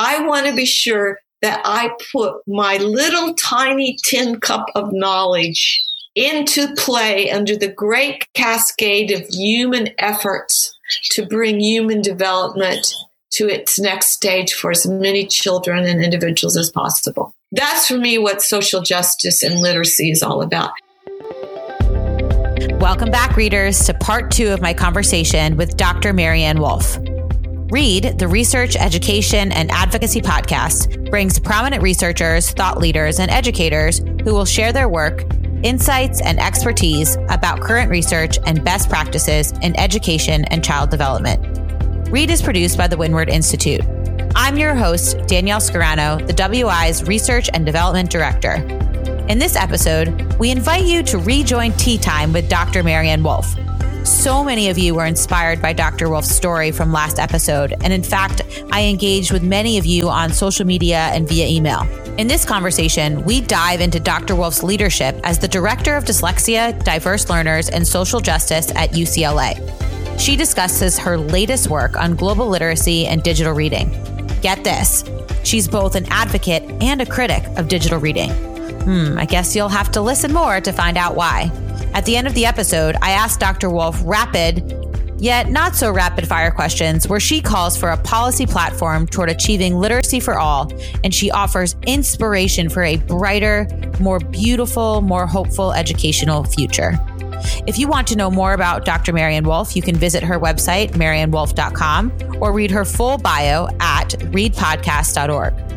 I want to be sure that I put my little tiny tin cup of knowledge into play under the great cascade of human efforts to bring human development to its next stage for as many children and individuals as possible. That's for me what social justice and literacy is all about. Welcome back, readers, to part two of my conversation with Dr. Maryanne Wolf. Read, the Research, Education, and Advocacy podcast, brings prominent researchers, thought leaders, and educators who will share their work, insights, and expertise about current research and best practices in education and child development. Read is produced by the Windward Institute. I'm your host, Danielle Scarano, the WI's Research and Development Director. In this episode, we invite you to rejoin Tea Time with Dr. Maryanne Wolf so many of you were inspired by Dr. Wolf's story from last episode. And in fact, I engaged with many of you on social media and via email. In this conversation, we dive into Dr. Wolf's leadership as the Director of Dyslexia, Diverse Learners, and Social Justice at UCLA. She discusses her latest work on global literacy and digital reading. Get this she's both an advocate and a critic of digital reading. Hmm, I guess you'll have to listen more to find out why. At the end of the episode, I asked Dr. Wolf rapid, yet not so rapid fire questions where she calls for a policy platform toward achieving literacy for all, and she offers inspiration for a brighter, more beautiful, more hopeful educational future. If you want to know more about Dr. Maryanne Wolf, you can visit her website, maryannewolf.com, or read her full bio at readpodcast.org.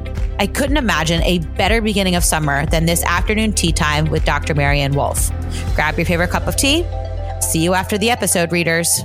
I couldn't imagine a better beginning of summer than this afternoon tea time with Dr. Maryanne Wolf. Grab your favorite cup of tea. See you after the episode, readers.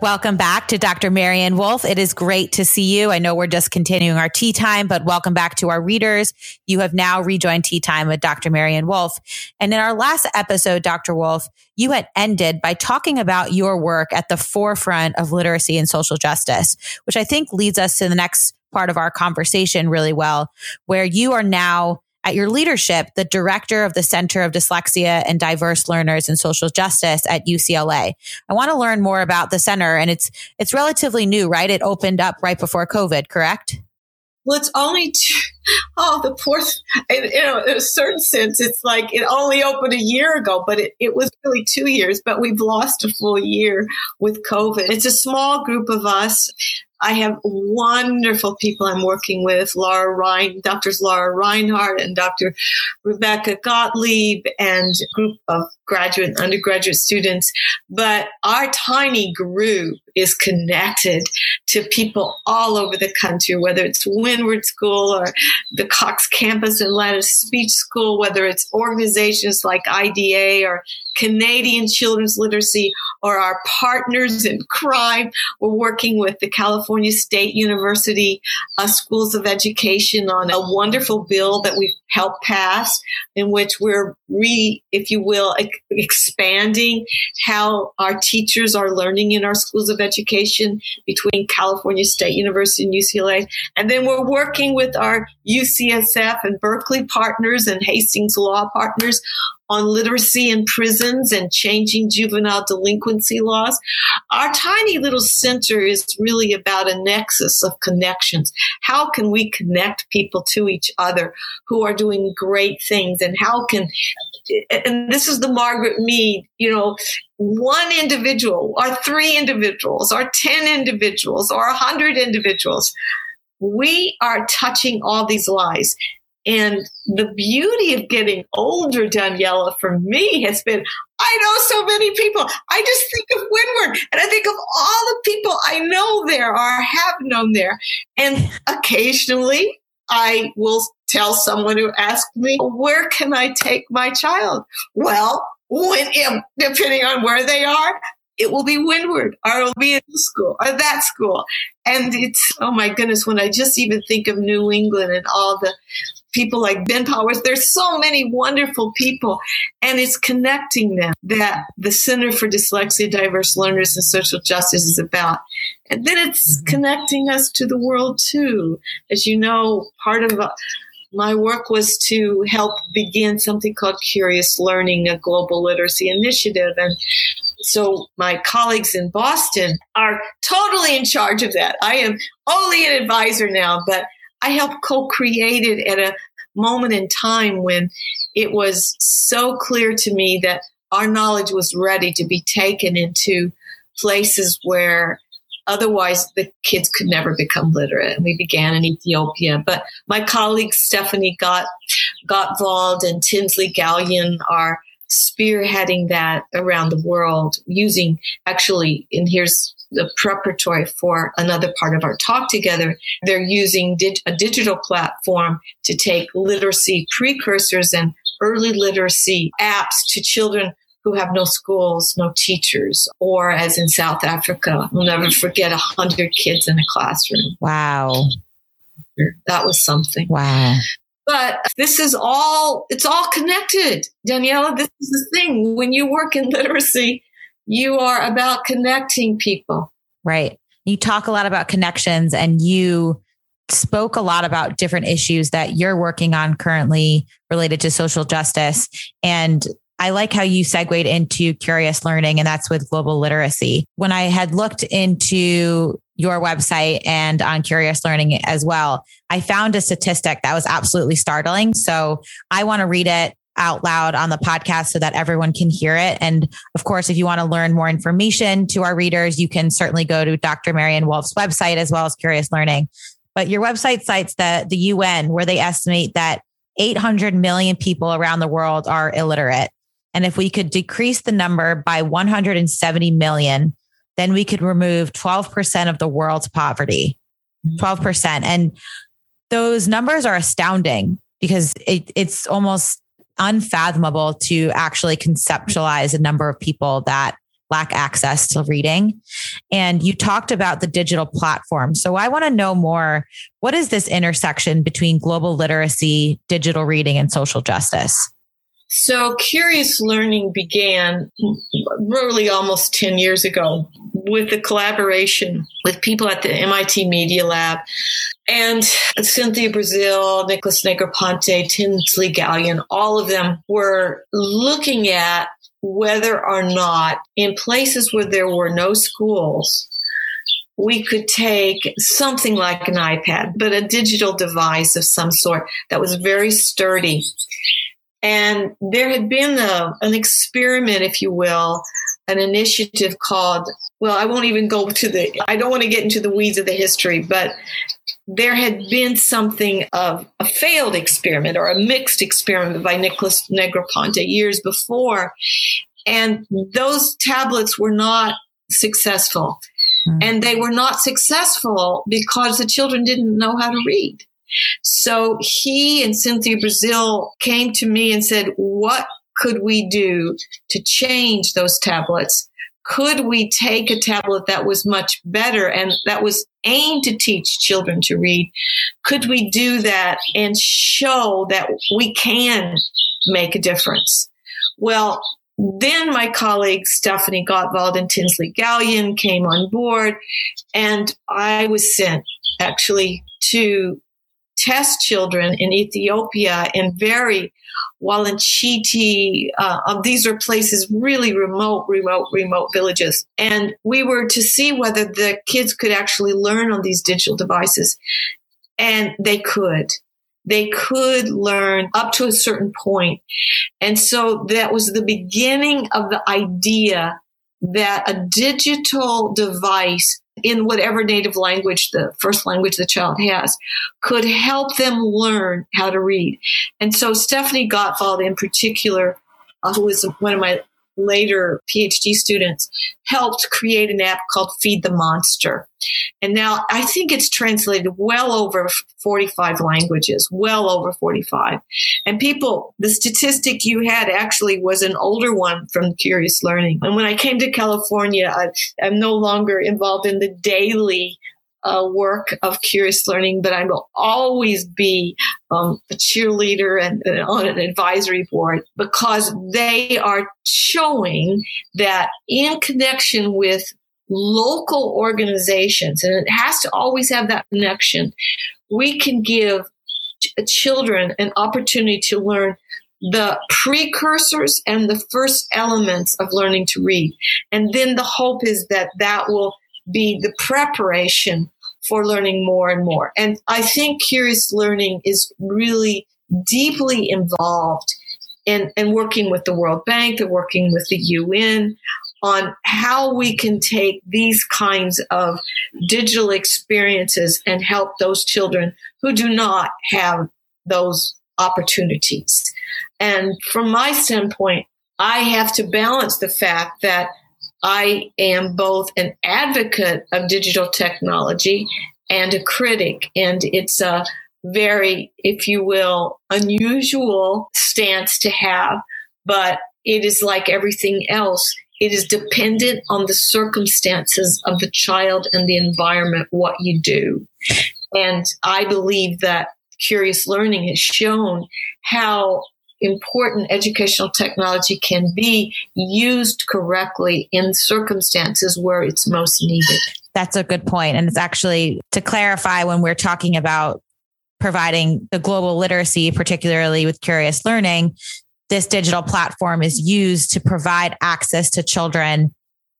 Welcome back to Dr. Maryanne Wolf. It is great to see you. I know we're just continuing our tea time, but welcome back to our readers. You have now rejoined tea time with Dr. Maryanne Wolf. And in our last episode, Dr. Wolf, you had ended by talking about your work at the forefront of literacy and social justice, which I think leads us to the next part of our conversation really well, where you are now at your leadership, the director of the Center of Dyslexia and Diverse Learners and Social Justice at UCLA. I want to learn more about the center and it's it's relatively new, right? It opened up right before COVID, correct? Well, it's only two, oh the fourth. In a certain sense, it's like it only opened a year ago, but it, it was really two years. But we've lost a full year with COVID. It's a small group of us. I have wonderful people I'm working with, Laura Ryan, Doctors Laura Reinhardt and Dr. Rebecca Gottlieb and a group of graduate and undergraduate students. But our tiny group is connected to people all over the country, whether it's Windward School or the Cox campus and Atlanta Speech School, whether it's organizations like IDA or Canadian Children's Literacy or our partners in crime. We're working with the California State University uh, Schools of Education on a wonderful bill that we've helped pass in which we're re, if you will, expanding how our teachers are learning in our schools of education between California State University and UCLA. And then we're working with our UCSF and Berkeley partners and Hastings Law partners on literacy in prisons and changing juvenile delinquency laws. Our tiny little center is really about a nexus of connections. How can we connect people to each other who are doing great things and how can and this is the Margaret Mead, you know, one individual or three individuals or 10 individuals or 100 individuals. We are touching all these lives. And the beauty of getting older, Daniela, for me has been I know so many people. I just think of Windward and I think of all the people I know there or have known there. And occasionally I will tell someone who asks me, where can I take my child? Well, when, depending on where they are, it will be Windward or it'll be in this school or that school. And it's, oh my goodness, when I just even think of New England and all the people like Ben Powers. There's so many wonderful people, and it's connecting them that the Center for Dyslexia, Diverse Learners, and Social Justice is about. And then it's mm-hmm. connecting us to the world too. As you know, part of uh, my work was to help begin something called Curious Learning, a global literacy initiative. And so my colleagues in Boston are totally in charge of that. I am only an advisor now, but I helped co-create it at a moment in time when it was so clear to me that our knowledge was ready to be taken into places where otherwise the kids could never become literate. And we began in Ethiopia. But my colleagues Stephanie Got Gottwald and Tinsley Galyean are spearheading that around the world using actually, and here's the preparatory for another part of our talk together. They're using dig- a digital platform to take literacy precursors and early literacy apps to children who have no schools, no teachers, or as in South Africa, we'll never forget a hundred kids in a classroom. Wow. That was something. Wow. But this is all, it's all connected. Daniela, this is the thing. When you work in literacy, you are about connecting people. Right. You talk a lot about connections and you spoke a lot about different issues that you're working on currently related to social justice. And I like how you segued into curious learning, and that's with global literacy. When I had looked into your website and on Curious Learning as well, I found a statistic that was absolutely startling. So I want to read it out loud on the podcast so that everyone can hear it. And of course, if you want to learn more information to our readers, you can certainly go to Dr. Maryanne Wolf's website as well as Curious Learning. But your website cites the, the UN, where they estimate that 800 million people around the world are illiterate. And if we could decrease the number by 170 million, then we could remove 12% of the world's poverty. 12%. Mm-hmm. And those numbers are astounding because it, it's almost unfathomable to actually conceptualize a number of people that lack access to reading. And you talked about the digital platform. So I want to know more. What is this intersection between global literacy, digital reading, and social justice? So Curious Learning began really almost 10 years ago with the collaboration with people at the MIT Media Lab and Cynthia Breazeal, Nicholas Negroponte, Tinsley Galyean, all of them were looking at whether or not in places where there were no schools, we could take something like an iPad, but a digital device of some sort that was very sturdy and there had been a, an experiment, if you will, an initiative called, well, I won't even go to the, I don't want to get into the weeds of the history, but there had been something of a failed experiment or a mixed experiment by Nicholas Negroponte years before. And those tablets were not successful. Mm-hmm. And they were not successful because the children didn't know how to read. So he and Cynthia Breazeal came to me and said, what could we do to change those tablets? Could we take a tablet that was much better and that was aimed to teach children to read? Could we do that and show that we can make a difference? Well, then my colleagues Stephanie Gottwald and Tinsley Galyean came on board and I was sent actually to test children in Ethiopia in very Walanchiti. Uh, um, these are places really remote, remote, remote villages. And we were to see whether the kids could actually learn on these digital devices. And they could. They could learn up to a certain point. And so that was the beginning of the idea that a digital device in whatever native language, the first language the child has, could help them learn how to read. And so Stephanie Gottwald in particular, uh, who was one of my later PhD students helped create an app called Feed the Monster. And now I think it's translated well over 45 languages, well over 45. And people, the statistic you had actually was an older one from Curious Learning. And when I came to California, I, I'm no longer involved in the daily uh, work of curious learning, but I will always be um, a cheerleader and, and on an advisory board because they are showing that in connection with local organizations, and it has to always have that connection, we can give ch- children an opportunity to learn the precursors and the first elements of learning to read. And then the hope is that that will be the preparation for learning more and more. And I think curious learning is really deeply involved in, in working with the World Bank, and working with the UN on how we can take these kinds of digital experiences and help those children who do not have those opportunities. And from my standpoint, I have to balance the fact that I am both an advocate of digital technology and a critic. And it's a very, if you will, unusual stance to have, but it is like everything else. It is dependent on the circumstances of the child and the environment, what you do. And I believe that curious learning has shown how important educational technology can be used correctly in circumstances where it's most needed. That's a good point. And it's actually to clarify when we're talking about providing the global literacy, particularly with curious learning, this digital platform is used to provide access to children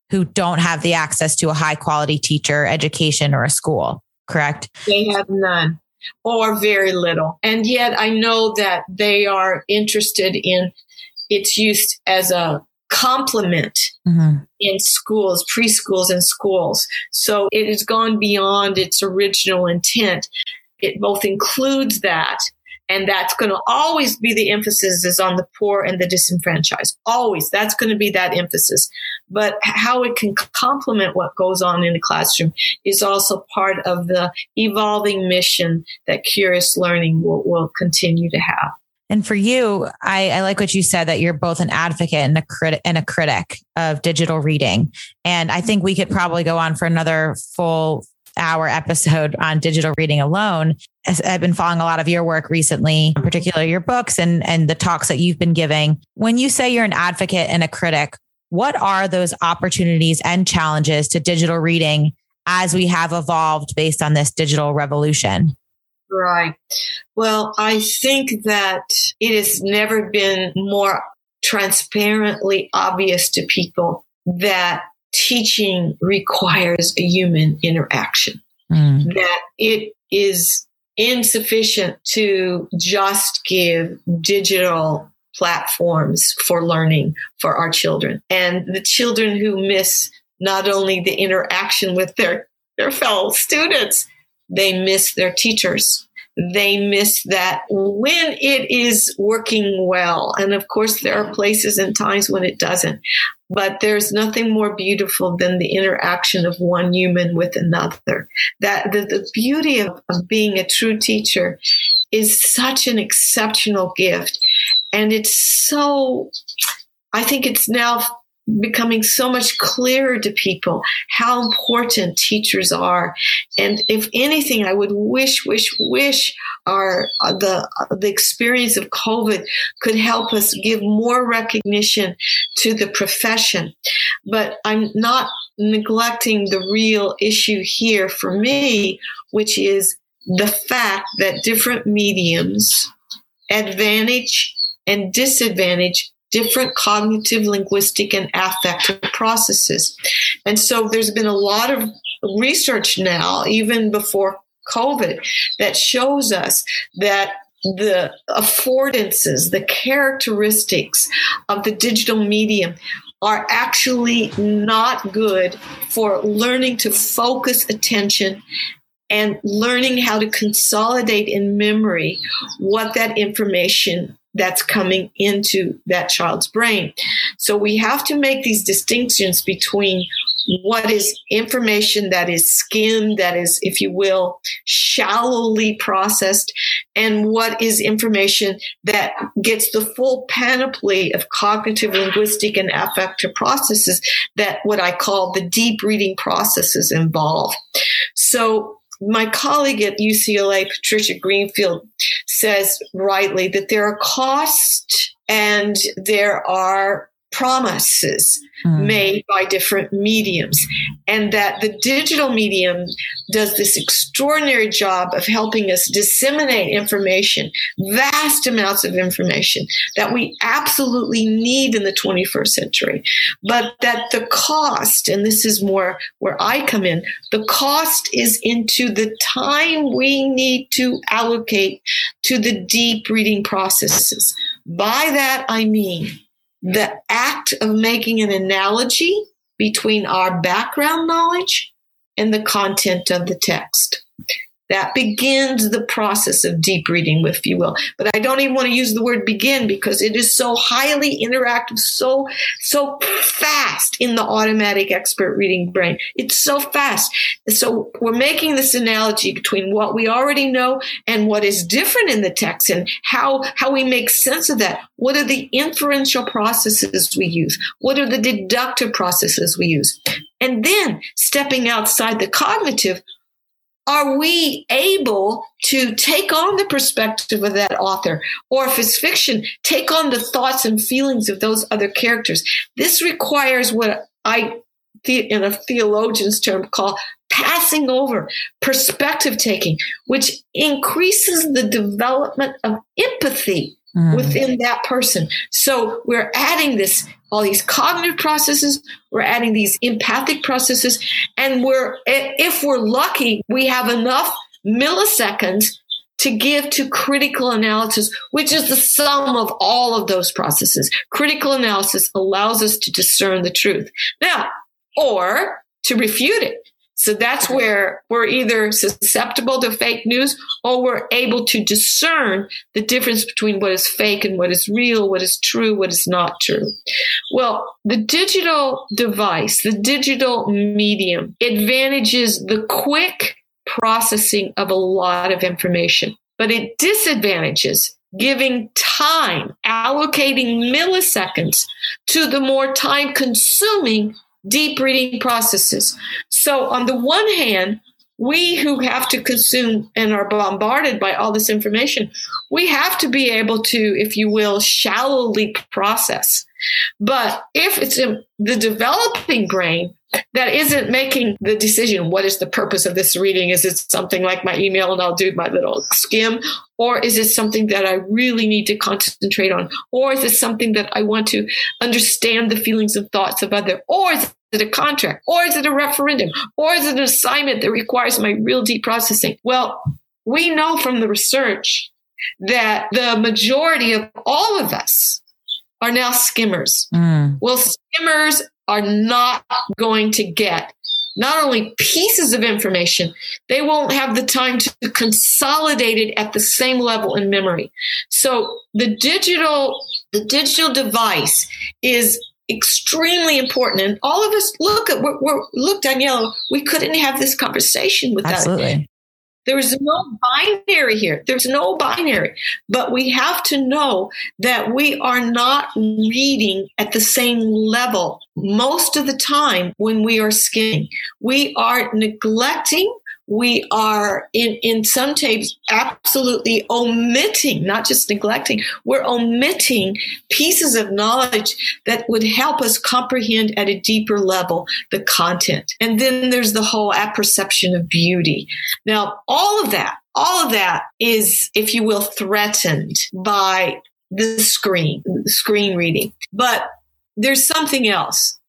who don't have the access to a high quality teacher, education, or a school, correct? They have none or very little. And yet I know that they are interested in its use as a complement mm-hmm. in schools, preschools and schools. So it has gone beyond its original intent. It both includes that and that's going to always be the emphasis is on the poor and the disenfranchised. Always. That's going to be that emphasis. But how it can complement what goes on in the classroom is also part of the evolving mission that Curious Learning will, will continue to have. And for you, I, I, like what you said that you're both an advocate and a critic and a critic of digital reading. And I think we could probably go on for another full hour episode on digital reading alone. I've been following a lot of your work recently, particularly your books and, and the talks that you've been giving. When you say you're an advocate and a critic, what are those opportunities and challenges to digital reading as we have evolved based on this digital revolution? Right. Well, I think that it has never been more transparently obvious to people that teaching requires a human interaction, mm. that it is insufficient to just give digital platforms for learning for our children. And the children who miss not only the interaction with their, their fellow students, they miss their teachers they miss that when it is working well. And of course, there are places and times when it doesn't. But there's nothing more beautiful than the interaction of one human with another. That the, the beauty of, of being a true teacher is such an exceptional gift. And it's so, I think it's now becoming so much clearer to people how important teachers are. And if anything, I would wish, wish, wish our uh, the uh, the experience of COVID could help us give more recognition to the profession. But I'm not neglecting the real issue here for me, which is the fact that different mediums advantage and disadvantage different cognitive, linguistic, and affective processes. And so there's been a lot of research now, even before COVID, that shows us that the affordances, the characteristics of the digital medium are actually not good for learning to focus attention and learning how to consolidate in memory what that information that's coming into that child's brain. So we have to make these distinctions between what is information that is skimmed, that is, if you will, shallowly processed, and what is information that gets the full panoply of cognitive, linguistic, and affective processes that what I call the deep reading processes involve. So my colleague at UCLA, Patricia Greenfield, says rightly that there are costs and there are promises mm. made by different mediums. And that the digital medium does this extraordinary job of helping us disseminate information, vast amounts of information that we absolutely need in the 21st century. But that the cost, and this is more where I come in, the cost is into the time we need to allocate to the deep reading processes. By that, I mean the act of making an analogy between our background knowledge and the content of the text. That begins the process of deep reading, if you will. But I don't even want to use the word begin because it is so highly interactive, so, so fast in the automatic expert reading brain. It's so fast. So we're making this analogy between what we already know and what is different in the text and how, how we make sense of that. What are the inferential processes we use? What are the deductive processes we use? And then stepping outside the cognitive, are we able to take on the perspective of that author? Or if it's fiction, take on the thoughts and feelings of those other characters. This requires what I, in a theologian's term, call passing over, perspective taking, which increases the development of empathy mm. within that person. So we're adding this, all these cognitive processes, we're adding these empathic processes, and we're, if we're lucky, we have enough milliseconds to give to critical analysis, which is the sum of all of those processes. Critical analysis allows us to discern the truth. Now, or to refute it. So that's where we're either susceptible to fake news or we're able to discern the difference between what is fake and what is real, what is true, what is not true. Well, the digital device, the digital medium advantages the quick processing of a lot of information, but it disadvantages giving time, allocating milliseconds to the more time consuming deep reading processes. So, on the one hand, we who have to consume and are bombarded by all this information, we have to be able to, if you will, shallowly process. But if it's in the developing brain that isn't making the decision, what is the purpose of this reading? Is it something like my email and I'll do my little skim? Or is it something that I really need to concentrate on? Or is it something that I want to understand the feelings and thoughts of other? Or is it a contract? Or is it a referendum? Or is it an assignment that requires my real deep processing? Well, we know from the research that the majority of all of us are now skimmers. Mm. Well, skimmers are not going to get not only pieces of information, they won't have the time to consolidate it at the same level in memory. So the digital, the digital device is extremely important. And all of us look at, we're, we're look, Daniela, we couldn't have this conversation without Absolutely. There's no binary here. There's no binary. But we have to know that we are not reading at the same level most of the time when we are skimming. We are neglecting we are in, in some tapes absolutely omitting, not just neglecting, we're omitting pieces of knowledge that would help us comprehend at a deeper level the content. And then there's the whole apperception of beauty. Now, all of that, all of that is, if you will, threatened by the screen, screen reading. But there's something else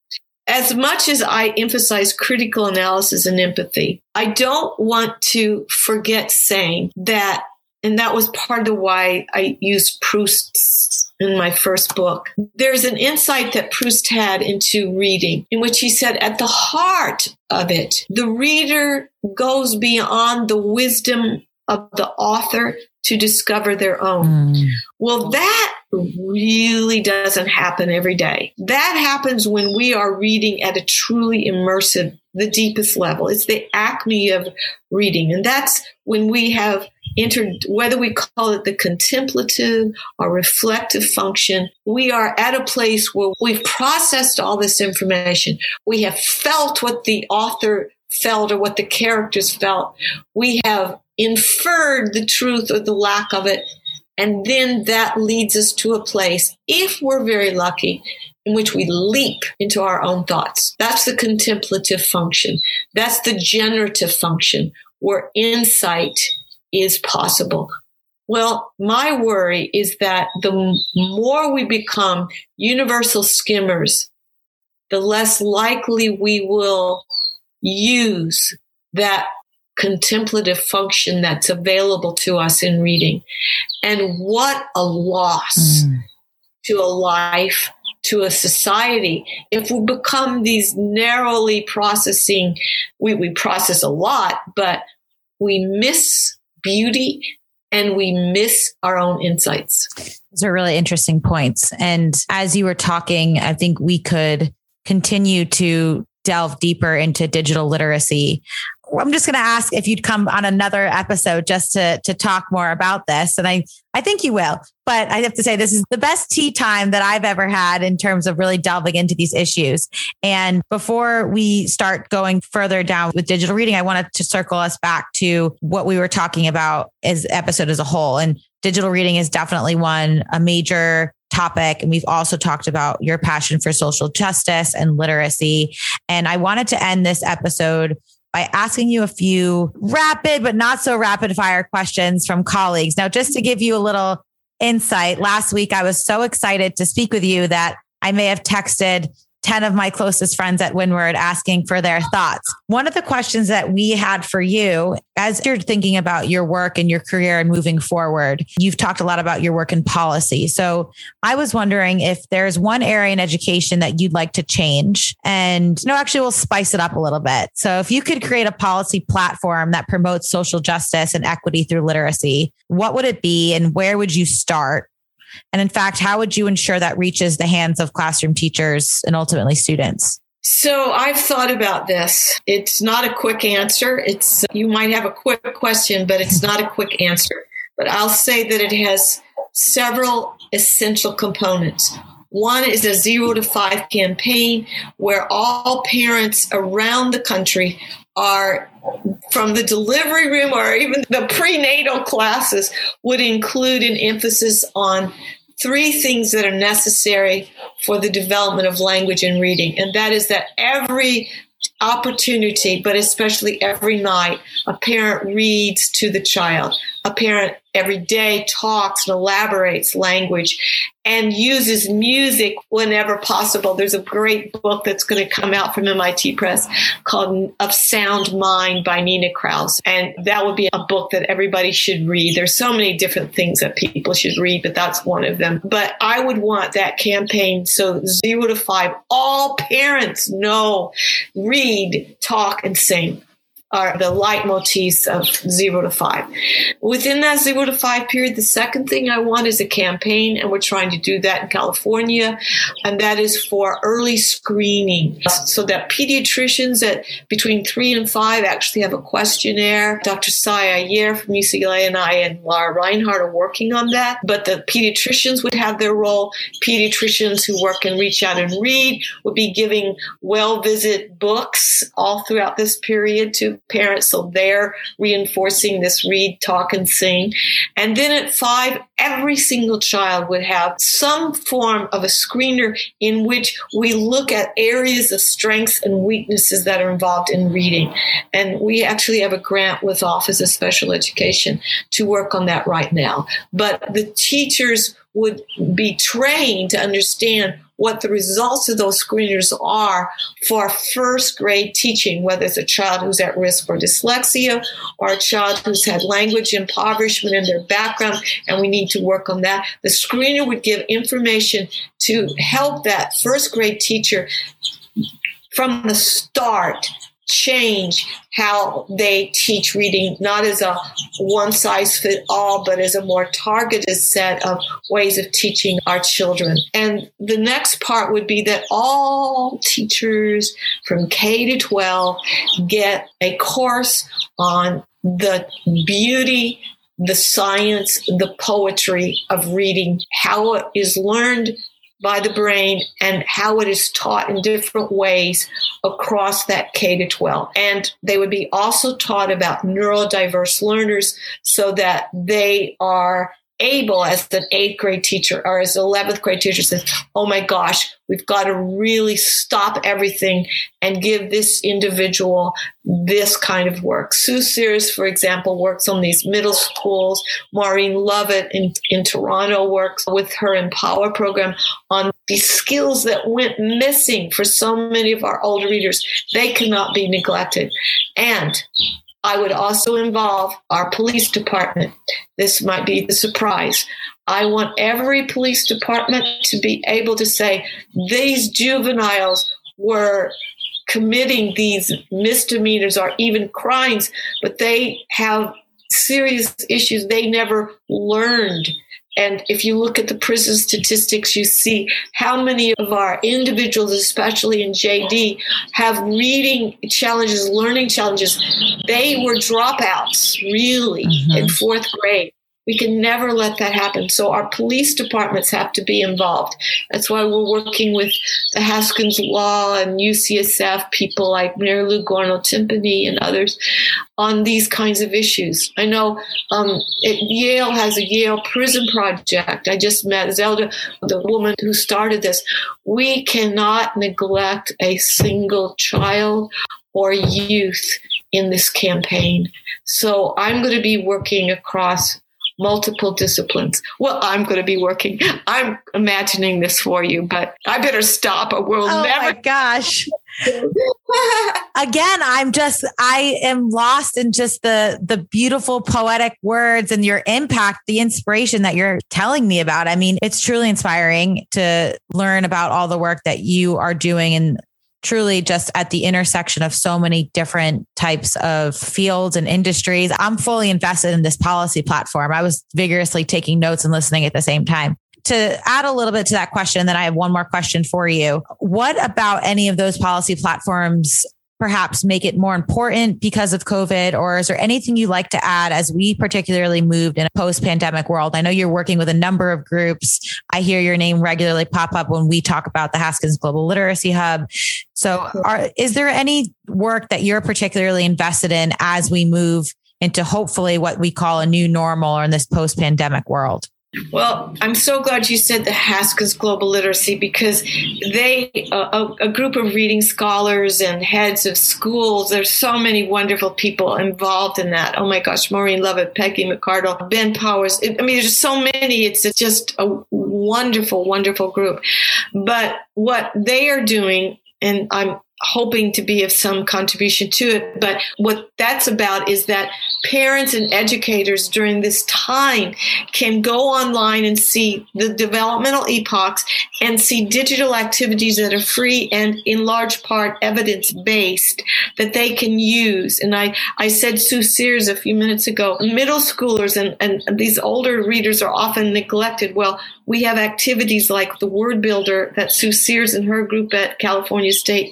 as much as I emphasize critical analysis and empathy, I don't want to forget saying that, and that was part of why I used Proust in my first book. There's an insight that Proust had into reading in which he said at the heart of it, the reader goes beyond the wisdom of the author to discover their own. Mm. Well, that really doesn't happen every day. That happens when we are reading at a truly immersive, the deepest level. It's the acme of reading. And that's when we have entered, whether we call it the contemplative or reflective function, we are at a place where we've processed all this information. We have felt what the author felt or what the characters felt. We have inferred the truth or the lack of it. And then that leads us to a place, if we're very lucky, in which we leap into our own thoughts. That's the contemplative function. That's the generative function where insight is possible. Well, my worry is that the more we become universal skimmers, the less likely we will use that contemplative function that's available to us in reading. And what a loss mm. to a life, to a society. If we become these narrowly processing, we, we process a lot, but we miss beauty and we miss our own insights. Those are really interesting points. And as you were talking, I think we could continue to delve deeper into digital literacy. I'm just going to ask if you'd come on another episode just to to talk more about this, and I I think you will. But I have to say this is the best tea time that I've ever had in terms of really delving into these issues. And before we start going further down with digital reading, I wanted to circle us back to what we were talking about as episode as a whole. And digital reading is definitely one a major topic. And we've also talked about your passion for social justice and literacy. And I wanted to end this episode by asking you a few rapid but not so rapid fire questions from colleagues. Now, just to give you a little insight, last week I was so excited to speak with you that I may have texted 10 of my closest friends at Windward asking for their thoughts. One of the questions that we had for you as you're thinking about your work and your career and moving forward, you've talked a lot about your work in policy. So I was wondering if there's one area in education that you'd like to change. And know, actually, we'll spice it up a little bit. So if you could create a policy platform that promotes social justice and equity through literacy, what would it be and where would you start? And in fact, how would you ensure that reaches the hands of classroom teachers and ultimately students? So I've thought about this. It's not a quick answer. It's you might have a quick question, but it's not a quick answer. But I'll say that it has several essential components. One is a zero to five campaign where all parents around the country are from the delivery room or even the prenatal classes would include an emphasis on three things that are necessary for the development of language and reading. And that is that every opportunity, but especially every night, a parent reads to the child. A parent every day talks and elaborates language and uses music whenever possible. There's a great book that's going to come out from MIT Press called Of Sound Mind by Nina Kraus. And that would be a book that everybody should read. There's so many different things that people should read, but that's one of them. But I would want that campaign so zero to five, all parents know, read, talk, and sing are the leitmotifs of zero to five. Within that zero to five period, the second thing I want is a campaign, and we're trying to do that in California, and that is for early screening so that pediatricians at between three and five actually have a questionnaire. Dr. Sai Iyer from UCLA and I and Laura Reinhardt are working on that, but the pediatricians would have their role. Pediatricians who work and reach out and read would be giving well visit books all throughout this period to parents. So they're reinforcing this read, talk, and sing. And then at five, every single child would have some form of a screener in which we look at areas of strengths and weaknesses that are involved in reading. And we actually have a grant with Office of Special Education to work on that right now. But the teachers would be trained to understand what the results of those screeners are for first grade teaching, whether it's a child who's at risk for dyslexia or a child who's had language impoverishment in their background, and we need to work on that. The screener would give information to help that first grade teacher from the start change how they teach reading, not as a one size fit all, but as a more targeted set of ways of teaching our children. And the next part would be that all teachers from K to 12 get a course on the beauty the science, the poetry of reading, how it is learned by the brain and how it is taught in different ways across that K to 12. And they would be also taught about neurodiverse learners so that they are able as an eighth grade teacher or as an 11th grade teacher says, Oh my gosh, we've got to really stop everything and give this individual this kind of work. Sue Sears, for example, works on these middle schools. Maureen Lovett in, in Toronto works with her Empower program on these skills that went missing for so many of our older readers. They cannot be neglected. And I would also involve our police department. This might be the surprise. I want every police department to be able to say these juveniles were committing these misdemeanors or even crimes, but they have serious issues they never learned and if you look at the prison statistics, you see how many of our individuals, especially in JD, have reading challenges, learning challenges. They were dropouts, really, mm-hmm. in fourth grade. We can never let that happen. So our police departments have to be involved. That's why we're working with the Hastings Law and UCSF people like Mary Lou Gorno Tempini and others on these kinds of issues. I know um, Yale has a Yale Prison Project. I just met Zelda, the woman who started this. We cannot neglect a single child or youth in this campaign. So I'm going to be working across multiple disciplines. Well, I'm going to be working. I'm imagining this for you, but I better stop or we'll oh never. My gosh. Again, I'm just I am lost in just the the beautiful poetic words and your impact, the inspiration that you're telling me about. I mean, it's truly inspiring to learn about all the work that you are doing and truly just at the intersection of so many different types of fields and industries. I'm fully invested in this policy platform. I was vigorously taking notes and listening at the same time. To add a little bit to that question, then I have one more question for you. What about any of those policy platforms perhaps make it more important because of COVID? Or is there anything you like to add as we particularly moved in a post pandemic world? I know you're working with a number of groups. I hear your name regularly pop up when we talk about the Haskins Global Literacy Hub. So, are, is there any work that you're particularly invested in as we move into hopefully what we call a new normal or in this post pandemic world? Well, I'm so glad you said the Haskins Global Literacy because they, a, a, group of reading scholars and heads of schools, there's so many wonderful people involved in that. Oh my gosh, Maureen Lovett, Peggy McCardle, Ben Powers. I mean, there's so many. It's just a wonderful, wonderful group. But what they are doing, and I'm hoping to be of some contribution to it. But what that's about is that parents and educators during this time can go online and see the developmental epochs and see digital activities that are free and in large part evidence based that they can use. And I, I said Sue Sears a few minutes ago, middle schoolers and, and these older readers are often neglected. Well, we have activities like the word builder that Sue Sears and her group at California State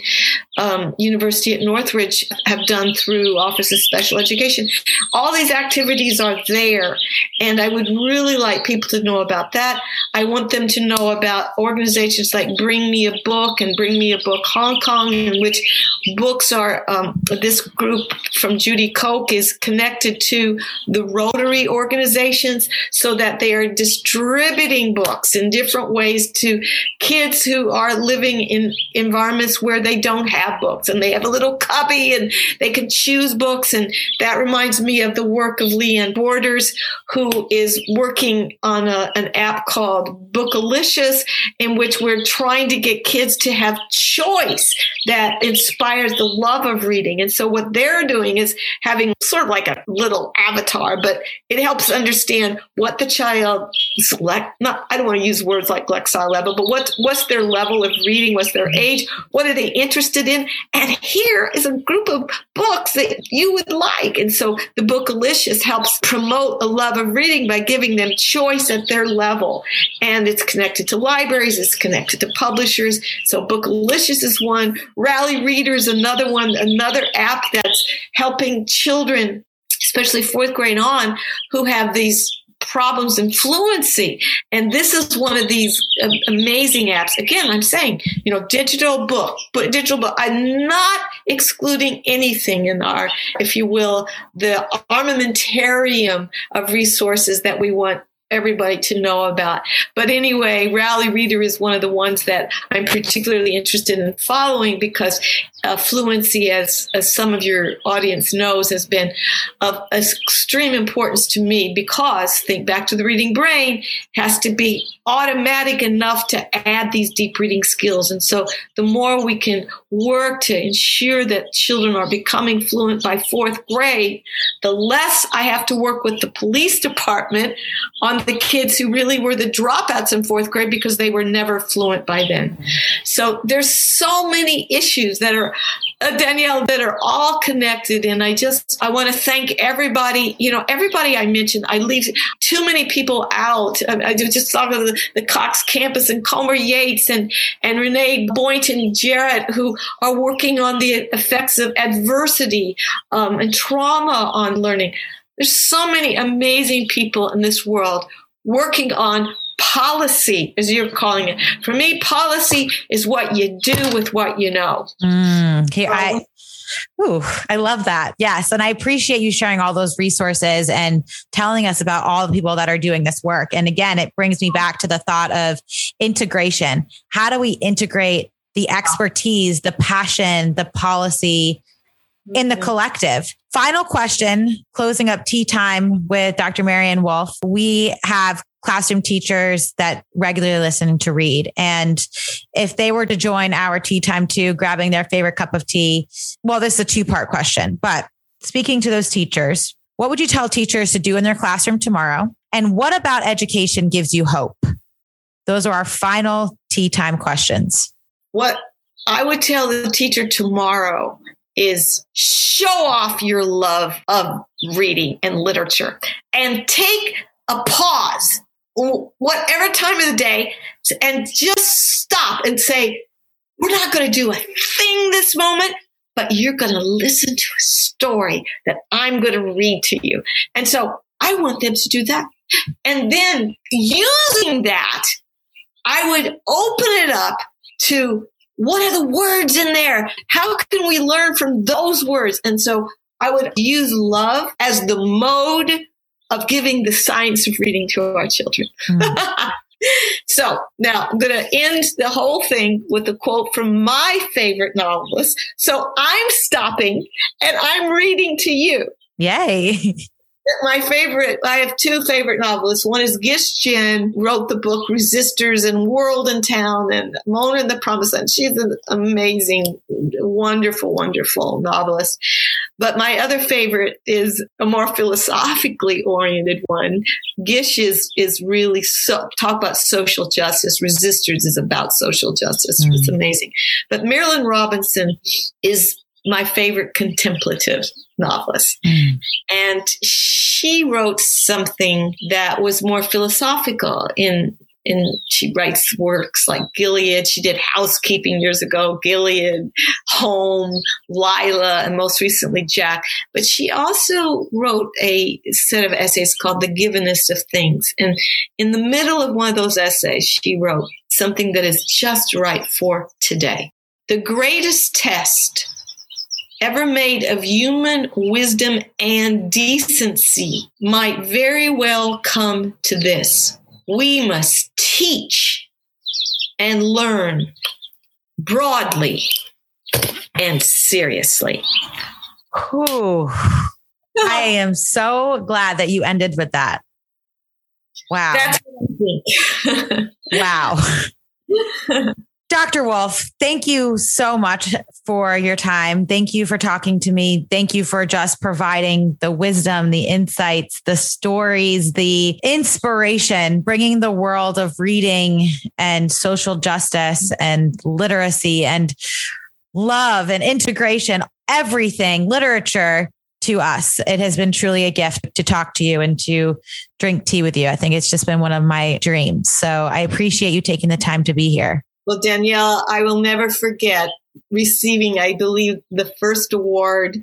um, University at Northridge have done through Office of Special Education. All these activities are there, and I would really like people to know about that. I want them to know about organizations like Bring Me a Book and Bring Me a Book Hong Kong, in which books are. Um, this group from Judy Koch is connected to the Rotary organizations so that they are distributing books in different ways to kids who are living in environments where they don't have books and they have a little cubby and they can choose books. And that reminds me of the work of Leanne Borders, who is working on a, an app called Bookalicious, in which we're trying to get kids to have choice that inspires the love of reading. And so what they're doing is having sort of like a little avatar, but it helps understand what the child select. Not, I don't want to use words like Lexile level, but what, what's their level of reading? What's their age? What are they interested in? And here is a group of books that you would like. And so the Bookalicious helps promote a love of reading by giving them choice at their level. And it's connected to libraries, it's connected to publishers. So Bookalicious is one. Rally Reader is another one, another app that's helping children especially fourth grade on, who have these problems in fluency. And this is one of these uh, amazing apps. Again, I'm saying, you know, digital book, but digital book. I'm not excluding anything in our, if you will, the armamentarium of resources that we want everybody to know about. But anyway, Rally Reader is one of the ones that I'm particularly interested in following because uh, fluency, as, as some of your audience knows, has been of extreme importance to me because, think back to the reading brain, has to be automatic enough to add these deep reading skills. And so the more we can work to ensure that children are becoming fluent by fourth grade, the less I have to work with the police department on the kids who really were the dropouts in fourth grade because they were never fluent by then. So there's so many issues that are uh, Danielle, that are all connected. And I just, I want to thank everybody. You know, everybody I mentioned, I leave too many people out. I, I just thought of the, the, Cox campus and Comer Yates and, and Renee Boynton Jarrett, who are working on the effects of adversity um, and trauma on learning. There's so many amazing people in this world working on policy, as you're calling it. For me, policy is what you do with what you know. Mm, okay, I. Ooh, I love that. Yes. And I appreciate you sharing all those resources and telling us about all the people that are doing this work. And again, it brings me back to the thought of integration. How do we integrate the expertise, the passion, the policy in the mm-hmm. collective? Final question, closing up tea time with Dr. Maryanne Wolf. We have classroom teachers that regularly listen to read. And if they were to join our tea time too, grabbing their favorite cup of tea, well, this is a two part question, but speaking to those teachers, what would you tell teachers to do in their classroom tomorrow? And what about education gives you hope? Those are our final tea time questions. What I would tell the teacher tomorrow is show off your love of reading and literature and take a pause whatever time of the day and just stop and say, we're not going to do a thing this moment, but you're going to listen to a story that I'm going to read to you. And so I want them to do that. And then using that, I would open it up to what are the words in there? How can we learn from those words? And so I would use love as the mode of giving the science of reading to our children. Mm. so now I'm going to end the whole thing with a quote from my favorite novelist. So I'm stopping and I'm reading to you. Yay. my favorite, I have two favorite novelists. One is Gish Jen, wrote the book Resisters and World and Town and Mona and the Promised Land. She's an amazing, wonderful, wonderful novelist. But my other favorite is a more philosophically oriented one. Gish is, is really so, talk about social justice. Resisters is about social justice. Mm-hmm. It's amazing. But Marilynne Robinson is my favorite contemplative novelist. Mm. And she wrote something that was more philosophical in and she writes works like Gilead. She did housekeeping years ago, Gilead, Home, Lila, and most recently Jack. But she also wrote a set of essays called The Givenness of Things. And in the middle of one of those essays, she wrote something that is just right for today. The greatest test ever made of human wisdom and decency might very well come to this. We must teach and learn broadly and seriously. Ooh, I am so glad that you ended with that. Wow. wow. Dr. Wolf, thank you so much for your time. Thank you for talking to me. Thank you for just providing the wisdom, the insights, the stories, the inspiration, bringing the world of reading and social justice and literacy and love and integration, everything, literature to us. It has been truly a gift to talk to you and to drink tea with you. I think it's just been one of my dreams. So I appreciate you taking the time to be here. Well, Danielle, I will never forget receiving, I believe, the first award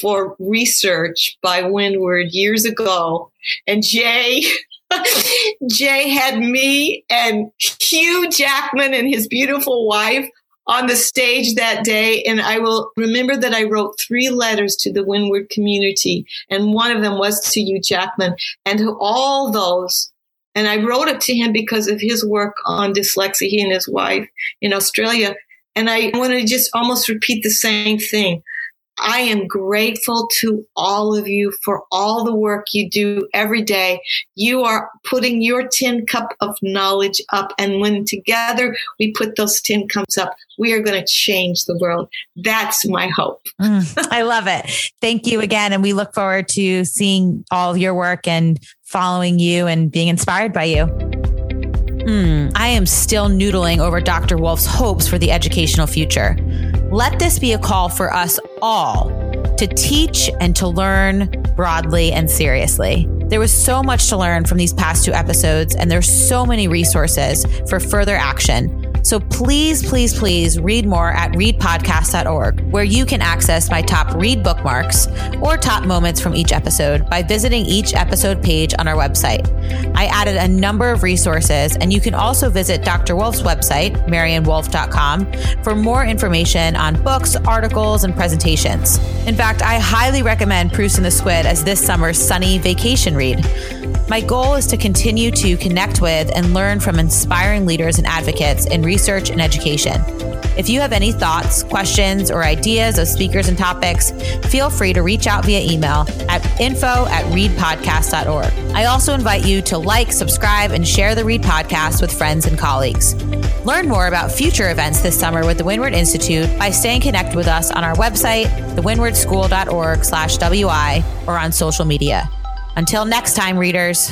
for research by Windward years ago. And Jay, Jay had me and Hugh Jackman and his beautiful wife on the stage that day. And I will remember that I wrote three letters to the Windward community. And one of them was to you, Jackman. And to all those And I wrote it to him because of his work on dyslexia, he and his wife in Australia. And I want to just almost repeat the same thing. I am grateful to all of you for all the work you do every day. You are putting your tin cup of knowledge up. And when together we put those tin cups up, we are going to change the world. That's my hope. mm, I love it. Thank you again. And we look forward to seeing all your work and following you and being inspired by you. Mm, I am still noodling over Dr. Wolf's hopes for the educational future. Let this be a call for us all to teach and to learn broadly and seriously. There was so much to learn from these past two episodes, and there's so many resources for further action. So please, please, please read more at readpodcast.org, where you can access my top read bookmarks or top moments from each episode by visiting each episode page on our website. I added a number of resources, and you can also visit Dr. Wolf's website, maryannewolf.com, for more information on books, articles, and presentations. In fact, I highly recommend Proust and the Squid as this summer's sunny vacation read. My goal is to continue to connect with and learn from inspiring leaders and advocates in research and education. If you have any thoughts, questions, or ideas of speakers and topics, feel free to reach out via email at info at readpodcast.org. I also invite you to like, subscribe, and share the Read Podcast with friends and colleagues. Learn more about future events this summer with the Windward Institute by staying connected with us on our website, thewindwardschool.org slash WI, or on social media. Until next time, readers.